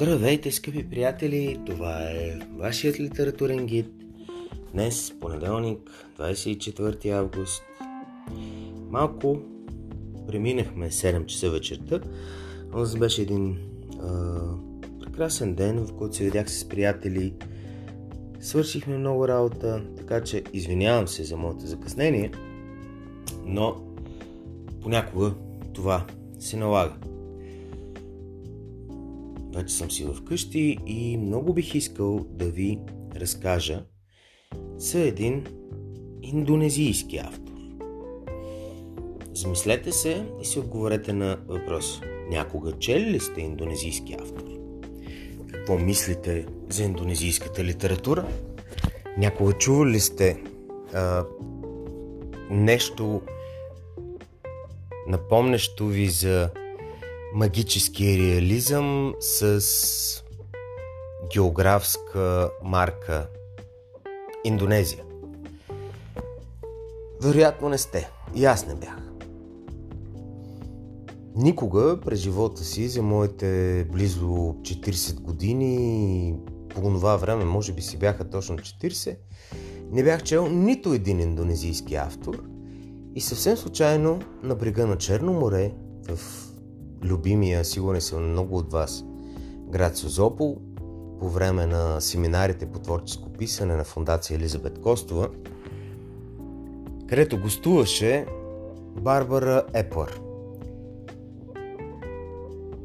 Здравейте, скъпи приятели! Това е вашият литературен гид. Днес, понеделник, 24 август. Малко преминахме 7 часа вечерта, но беше един а, прекрасен ден, в който се видях с приятели. Свършихме много работа, така че извинявам се за моето закъснение, но понякога това се налага. Вече съм си вкъщи и много бих искал да ви разкажа за един индонезийски автор. Замислете се и си отговорете на въпрос. Някога чели ли сте индонезийски автор? Какво мислите за индонезийската литература? Някога чували ли сте а, нещо напомнящо ви за магически реализъм с географска марка Индонезия. Вероятно не сте. И аз не бях. Никога през живота си, за моите близо 40 години, по това време може би си бяха точно 40, не бях чел нито един индонезийски автор и съвсем случайно на брега на Черно море, в любимия, сигурен съм много от вас, град Созопол, по време на семинарите по творческо писане на фундация Елизабет Костова, където гостуваше Барбара Епър,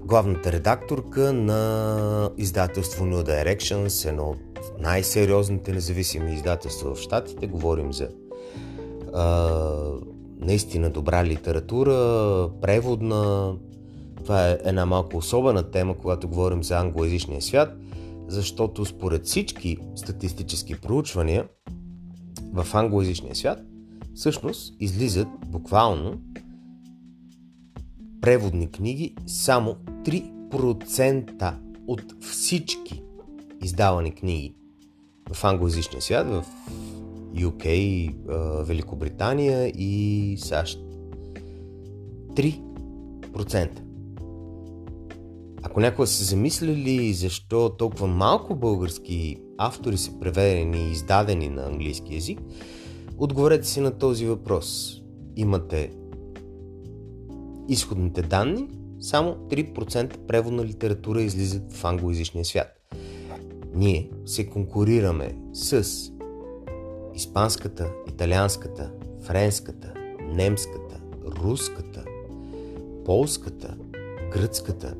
главната редакторка на издателство New Directions, едно от най-сериозните независими издателства в Штатите. Говорим за а, наистина добра литература, преводна, това е една малко особена тема, когато говорим за англоязичния свят, защото според всички статистически проучвания в англоязичния свят всъщност излизат буквално преводни книги само 3% от всички издавани книги в англоязичния свят, в UK, Великобритания и САЩ. 3%. Ако някога се замислили защо толкова малко български автори са преведени и издадени на английски язик, отговорете си на този въпрос. Имате изходните данни, само 3% преводна литература излизат в англоязичния свят. Ние се конкурираме с испанската, италианската, френската, немската, руската, полската, гръцката,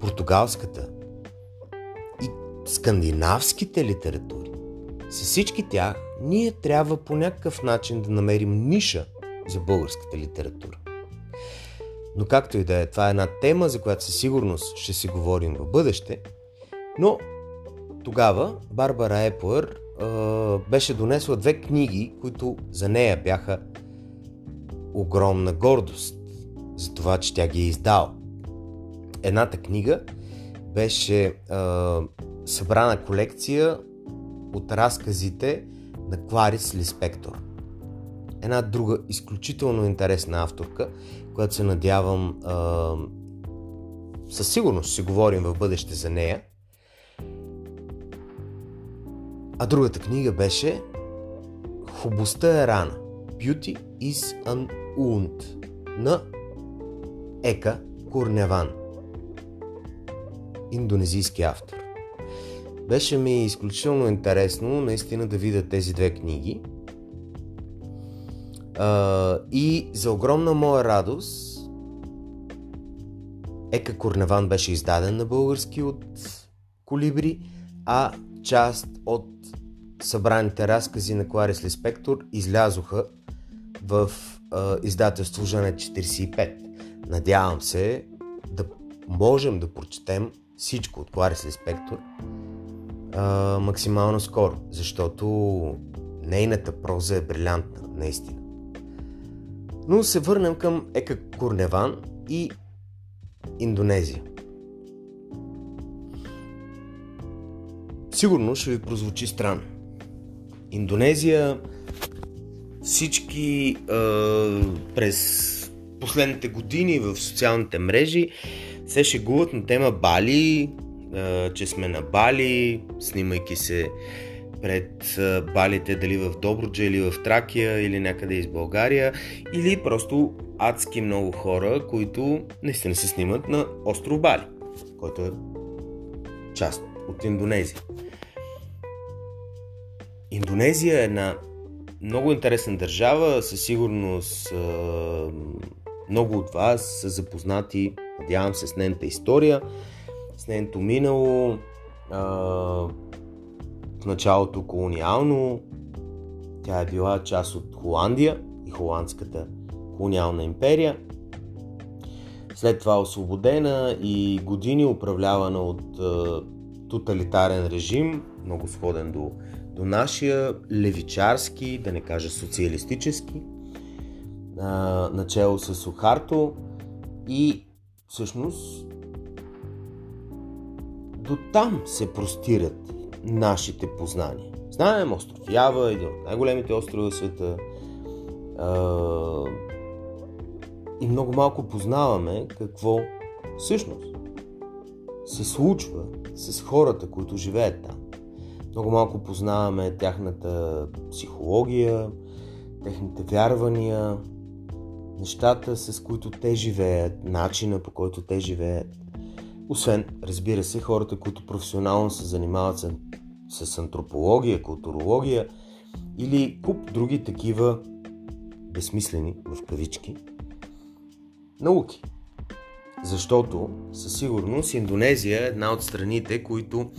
португалската и скандинавските литератури, с всички тях ние трябва по някакъв начин да намерим ниша за българската литература. Но както и да е, това е една тема, за която със сигурност ще си говорим в бъдеще, но тогава Барбара Еплър беше донесла две книги, които за нея бяха огромна гордост за това, че тя ги е издала едната книга беше а, събрана колекция от разказите на Кларис Лиспектор. Една друга изключително интересна авторка, която се надявам а, със сигурност ще говорим в бъдеще за нея. А другата книга беше Хубостта е рана. Beauty is an wound на Ека Курневан индонезийски автор. Беше ми изключително интересно наистина да видя тези две книги. А, и за огромна моя радост Ека Корневан беше издаден на български от Колибри, а част от събраните разкази на Кларис Лиспектор излязоха в а, издателство Жанет 45. Надявам се да можем да прочетем всичко от Кларис Лиспектор а, максимално скоро, защото нейната проза е брилянтна, наистина. Но се върнем към Ека Курневан и Индонезия. Сигурно ще ви прозвучи странно. Индонезия всички а, през последните години в социалните мрежи се шегуват на тема Бали, че сме на Бали, снимайки се пред балите, дали в Добруджа или в Тракия или някъде из България, или просто адски много хора, които наистина се снимат на остров Бали, който е част от Индонезия. Индонезия е една много интересна държава, със сигурност много от вас са запознати, надявам се, с нейната история, с нейното минало, в началото колониално. Тя е била част от Холандия и Холандската колониална империя. След това освободена и години управлявана от е, тоталитарен режим, много сходен до, до нашия, левичарски, да не кажа социалистически, е, начало с Сухарто и всъщност до там се простират нашите познания. Знаем остров Ява, един от най-големите острови в света. И много малко познаваме какво всъщност се случва с хората, които живеят там. Много малко познаваме тяхната психология, техните вярвания, нещата, с които те живеят, начина по който те живеят. Освен, разбира се, хората, които професионално се занимават с, с антропология, културология или куп други такива безсмислени, в кавички, науки. Защото със сигурност Индонезия е една от страните, които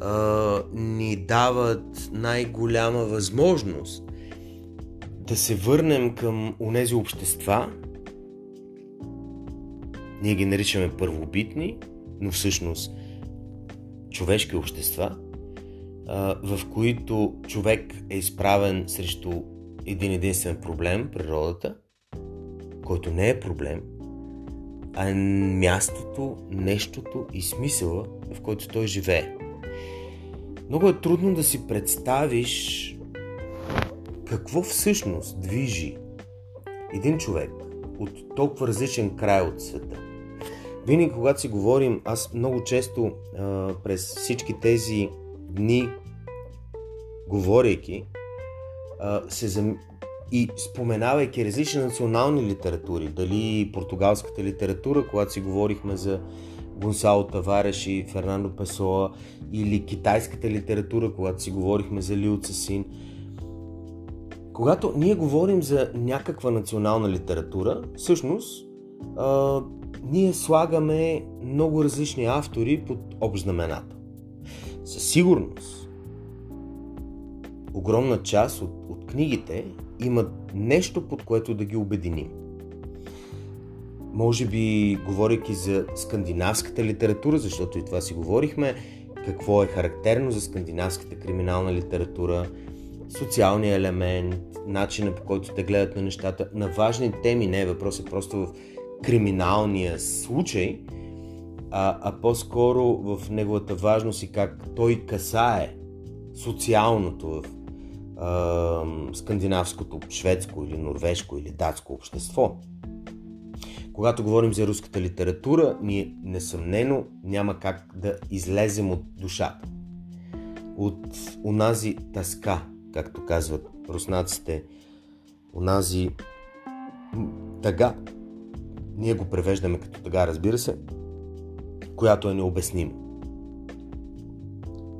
а, ни дават най-голяма възможност да се върнем към онези общества, ние ги наричаме първобитни, но всъщност човешки общества, в които човек е изправен срещу един единствен проблем природата, който не е проблем, а е мястото, нещото и смисъла, в който той живее. Много е трудно да си представиш какво всъщност движи един човек от толкова различен край от света винаги, когато си говорим, аз много често а, през всички тези дни, говорейки, а, се зам... и споменавайки различни национални литератури, дали португалската литература, когато си говорихме за Гонсало Тавареш и Фернандо Песоа, или китайската литература, когато си говорихме за Лио Цесин. Когато ние говорим за някаква национална литература, всъщност а, ние слагаме много различни автори под общ знаменател. Със сигурност, огромна част от, от книгите имат нещо, под което да ги обединим. Може би, говоряки за скандинавската литература, защото и това си говорихме, какво е характерно за скандинавската криминална литература, социалния елемент, начина по който те гледат на нещата, на важни теми, не е въпросът просто в криминалния случай, а, а по-скоро в неговата важност и как той касае социалното в а, скандинавското, шведско или норвежко или датско общество. Когато говорим за руската литература, ние несъмнено няма как да излезем от душата. От онази тъска, както казват руснаците, онази тъга, ние го превеждаме като тъга, разбира се, която е необяснима.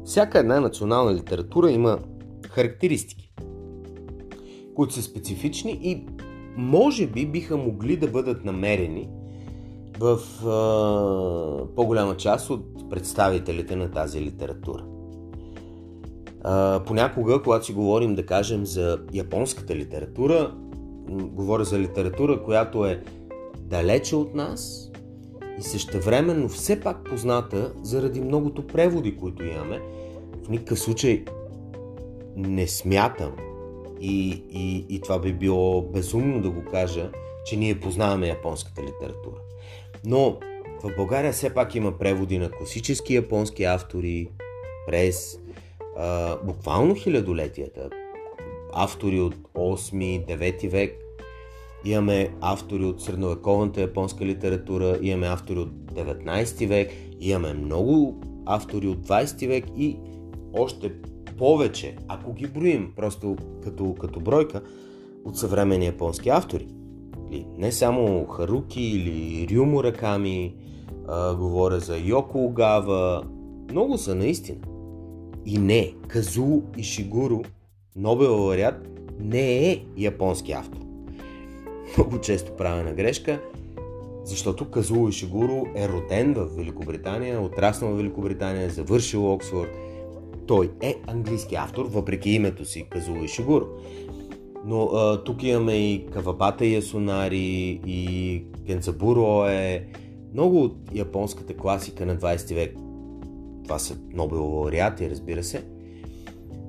Всяка една национална литература има характеристики, които са специфични и може би биха могли да бъдат намерени в а, по-голяма част от представителите на тази литература. Понякога, когато си говорим, да кажем, за японската литература, говоря за литература, която е далече от нас и същевременно все пак позната заради многото преводи, които имаме. В никакъв случай не смятам и, и, и това би било безумно да го кажа, че ние познаваме японската литература. Но в България все пак има преводи на класически японски автори през буквално хилядолетията. Автори от 8-9 век, Имаме автори от средновековната японска литература, имаме автори от 19 век, имаме много автори от 20 век и още повече, ако ги броим просто като, като бройка, от съвременни японски автори. Не само Харуки или Рю Мураками, говоря за Йоко Огава, много са наистина. И не, Казу Ишигуро, Нобел лауреат, не е японски автор. Много често правя на грешка, защото Казу Ишигуро е роден в Великобритания, отраснал в Великобритания, завършил Оксфорд. Той е английски автор, въпреки името си Казу Ишигуро. Но а, тук имаме и Кавабата Ясунари, и Генцабуро е много от японската класика на 20 век. Това са Нобел лауреати, разбира се.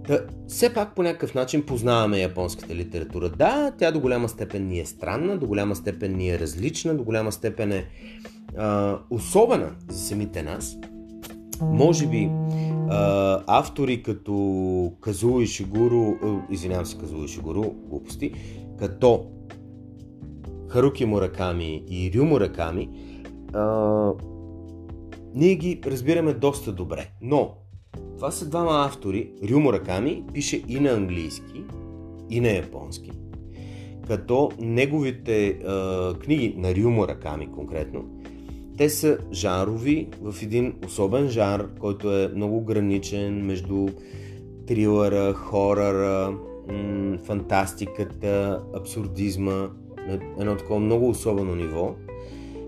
Да, все пак по някакъв начин познаваме японската литература. Да, тя до голяма степен ни е странна, до голяма степен ни е различна, до голяма степен е а, особена за самите нас. Може би а, автори като Казуо Ишигуро, извинявам се, Казуо Ишигуро, глупости, като Харуки Мураками и Рю Мураками, а, ние ги разбираме доста добре. Но това са двама автори. Рю Мураками пише и на английски, и на японски. Като неговите а, книги на Рю Мураками конкретно, те са жанрови в един особен жанр, който е много граничен между трилъра, хоръра, фантастиката, абсурдизма, на едно такова много особено ниво,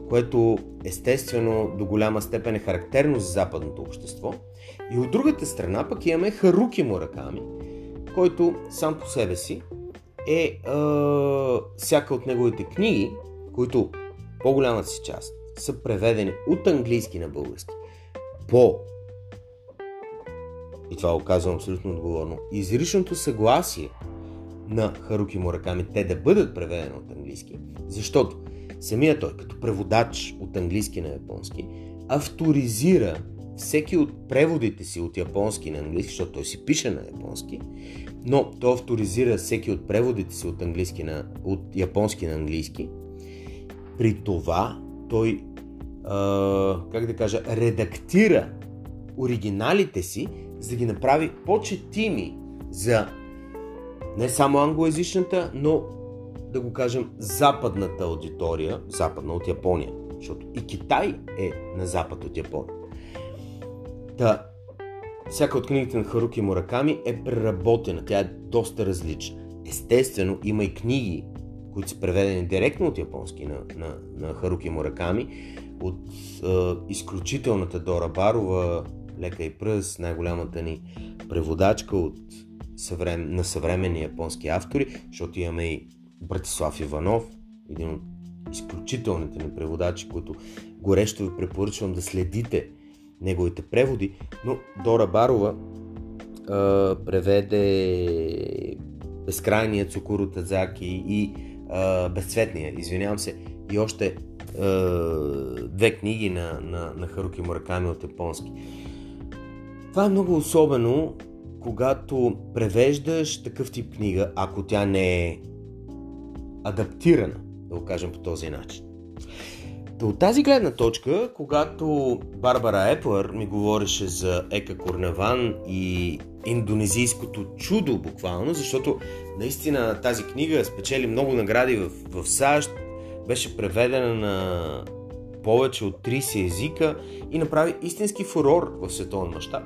което естествено до голяма степен е характерно за западното общество. И от другата страна пък имаме Харуки Мураками, който сам по себе си е, е всяка от неговите книги, които по-голямата си част са преведени от английски на български по и това го казвам абсолютно отговорно, изричното съгласие на Харуки Мураками те да бъдат преведени от английски, защото самия той, като преводач от английски на японски, авторизира всеки от преводите си от японски на английски, защото той си пише на японски, но той авторизира всеки от преводите си от, английски на, от японски на английски. При това той, а, как да кажа, редактира оригиналите си, за да ги направи по-четими за не само англоязичната, но да го кажем западната аудитория, западна от Япония, защото и Китай е на запад от Япония. Та, всяка от книгите на Харуки Мураками е преработена, тя е доста различна. Естествено, има и книги, които са преведени директно от японски на, на, на Харуки Мураками, от е, изключителната Дора Барова, Лека и пръс, най-голямата ни преводачка от съврем, на съвременни японски автори, защото имаме и Братислав Иванов, един от изключителните ни преводачи, които горещо ви препоръчвам да следите неговите преводи, но Дора Барова а, преведе Безкрайния Цукуро Тадзаки и а, Безцветния, извинявам се, и още а, две книги на, на, на Харуки Мураками от японски. Това е много особено, когато превеждаш такъв тип книга, ако тя не е адаптирана, да го кажем по този начин. От тази гледна точка, когато Барбара Еплър ми говореше за Ека Корневан и индонезийското чудо буквално, защото наистина тази книга спечели много награди в, в САЩ, беше преведена на повече от 30 езика и направи истински фурор в световен мащаб.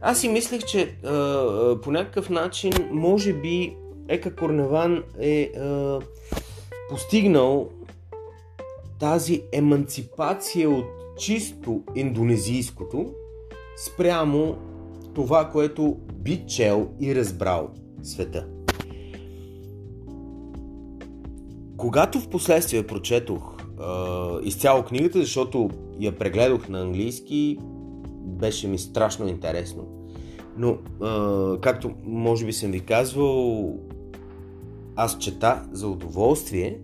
Аз си мислех, че а, по някакъв начин, може би, Ека Корневан е а, постигнал тази еманципация от чисто индонезийското спрямо това, което би чел и разбрал света. Когато в последствие прочетох а, изцяло книгата, защото я прегледох на английски, беше ми страшно интересно. Но, а, както може би съм ви казвал, аз чета за удоволствие,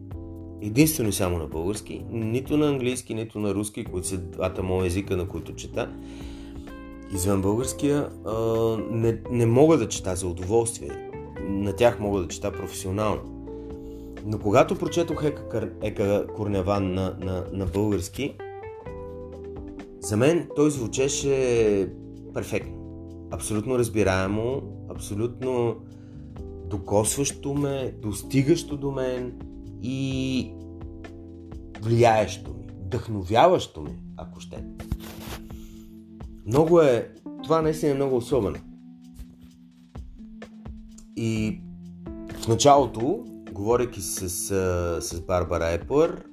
единствено и само на български, нито на английски, нито на руски, които са двата мои езика, на които чета. Извън българския не, не мога да чета за удоволствие. На тях мога да чета професионално. Но когато прочетох Ека, Ека Корневан на, на, на български, За мен той звучеше перфектно. Абсолютно разбираемо, абсолютно докосващо ме, достигащо до мен и влияещо ми, вдъхновяващо ми, ако ще. Много е, това наистина е много особено. И в началото, говоряки с, с Барбара Епър,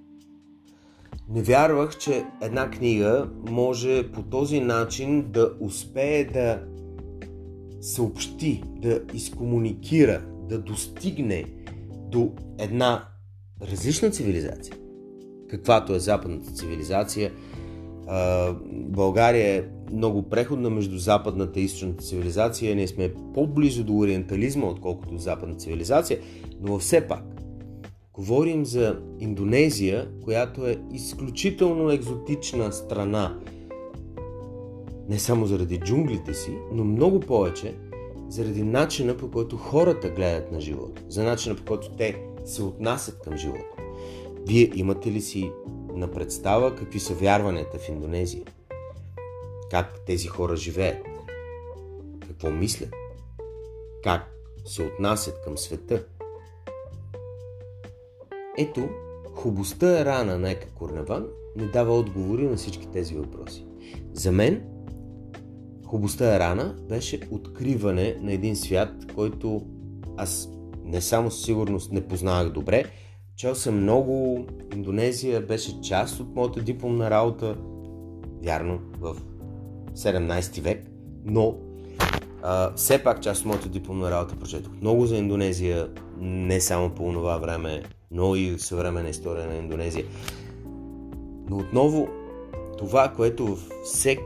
не вярвах, че една книга може по този начин да успее да съобщи, да изкомуникира, да достигне до една различна цивилизация, каквато е западната цивилизация. България е много преходна между западната и източната цивилизация. Ние сме по-близо до ориентализма, отколкото западна цивилизация, но все пак говорим за Индонезия, която е изключително екзотична страна. Не само заради джунглите си, но много повече заради начина по който хората гледат на живота, за начина по който те се отнасят към живота. Вие имате ли си на представа какви са вярванията в Индонезия? Как тези хора живеят? Какво мислят? Как се отнасят към света? Ето, хубостта е рана на Ека Корневан не дава отговори на всички тези въпроси. За мен, хубостта е рана беше откриване на един свят, който аз не само със сигурност не познавах добре, чел съм много, Индонезия беше част от моята дипломна работа, вярно, в 17 век, но а, все пак част от моята дипломна работа прочетох. Много за Индонезия, не само по това време, но и съвременна история на Индонезия. Но отново, това, което във всеки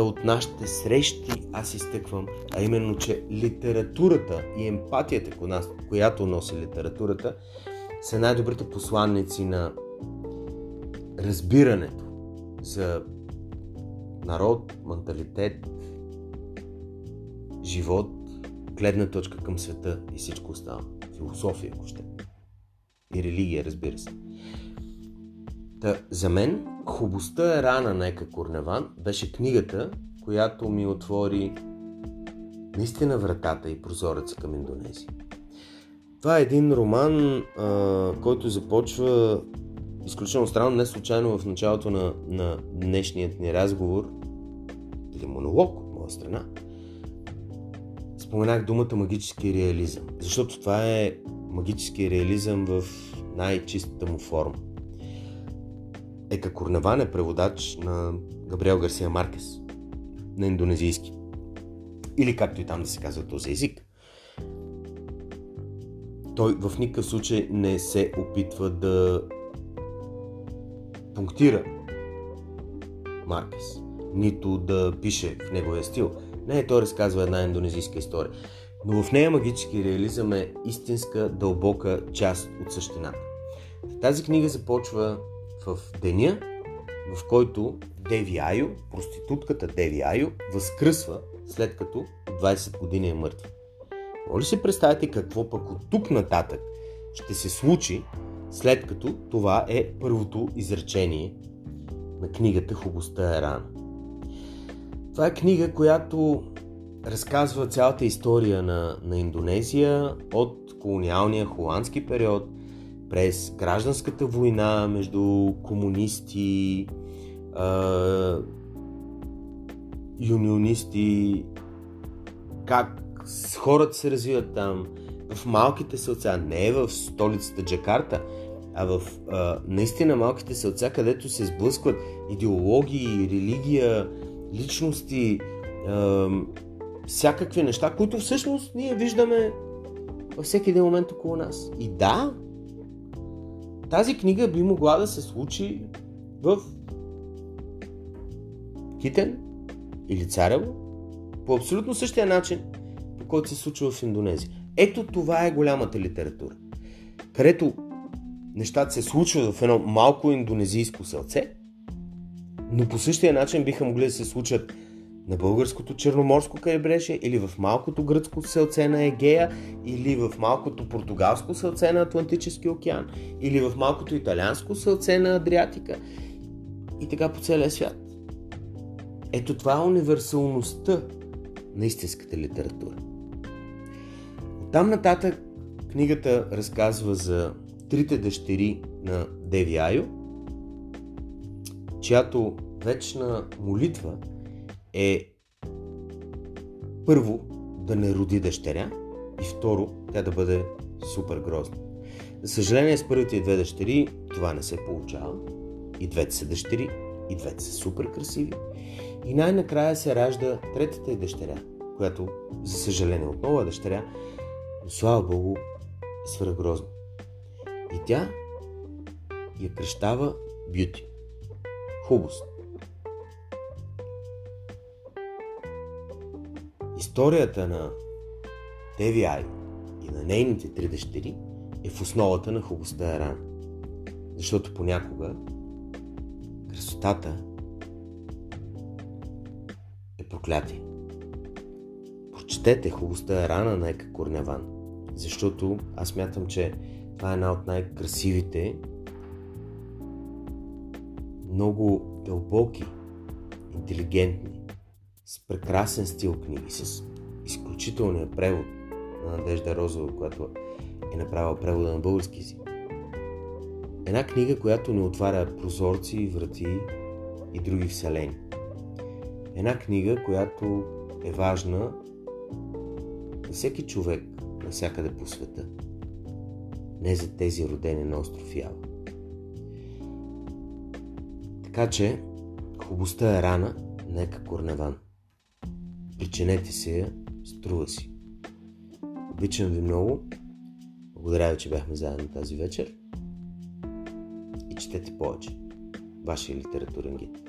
от нашите срещи аз изтъквам, а именно, че литературата и емпатията, която носи литературата, са най-добрите посланници на разбирането за народ, менталитет, живот, гледна точка към света и всичко останало. Философия, ако ще. И религия, разбира се. Та, за мен Хубостта е рана на Ека Курневан беше книгата, която ми отвори наистина вратата и прозореца към Индонезия. Това е един роман, а, който започва изключително странно, не случайно в началото на, на днешният ни разговор или монолог от моя страна. Споменах думата магически реализъм, защото това е магически реализъм в най-чистата му форма. Ека Курнаван е преводач на Габриел Гарсия Маркес на индонезийски. Или както и там да се казва този език. Той в никакъв случай не се опитва да пунктира Маркес, нито да пише в неговия стил. Не, той разказва една индонезийска история. Но в нея магически реализъм е истинска, дълбока част от същината. Тази книга започва в деня, в който Деви Айо, проститутката Деви Айо, възкръсва след като 20 години е мъртва. Може ли си представите какво пък от тук нататък ще се случи, след като това е първото изречение на книгата Хубостта е рана. Това е книга, която разказва цялата история на, на Индонезия от колониалния холандски период през гражданската война между комунисти, а, юнионисти, как хората се развиват там, в малките селца, не в столицата Джакарта, а в а, наистина малките селца, където се сблъскват идеологии, религия, личности, а, всякакви неща, които всъщност ние виждаме във всеки един момент около нас. И да, тази книга би могла да се случи в Китен или Царево по абсолютно същия начин, по който се случва в Индонезия. Ето това е голямата литература, където нещата се случват в едно малко индонезийско селце, но по същия начин биха могли да се случат на българското черноморско крайбрежие или в малкото гръцко селце на Егея или в малкото португалско селце на Атлантически океан или в малкото италианско селце на Адриатика. и така по целия свят. Ето това е универсалността на истинската литература. Оттам нататък книгата разказва за трите дъщери на Деви Айо, чиято вечна молитва е първо да не роди дъщеря и второ тя да бъде супер грозна. За съжаление с първите две дъщери това не се получава. И двете са дъщери, и двете са супер красиви. И най-накрая се ражда третата и дъщеря, която за съжаление отново е дъщеря, но слава Богу е свръхгрозна. И тя я кръщава Бюти. Хубост. Историята на Теви и на нейните три дъщери е в основата на хубостта рана. Защото понякога красотата е проклятие. Прочетете хубостта рана на Ека Корневан. Защото аз мятам, че това е една от най-красивите, много дълбоки, интелигентни, с прекрасен стил книги, с изключителния превод на Надежда Розова, която е направила превода на български език. Една книга, която ни отваря прозорци, врати и други вселени. Една книга, която е важна за всеки човек навсякъде по света. Не за тези родени на остров Ява. Така че, хубостта е рана, нека корневан. Причинете се я, струва си. Обичам ви много. Благодаря ви, че бяхме заедно тази вечер. И четете повече. Вашия литературен гид.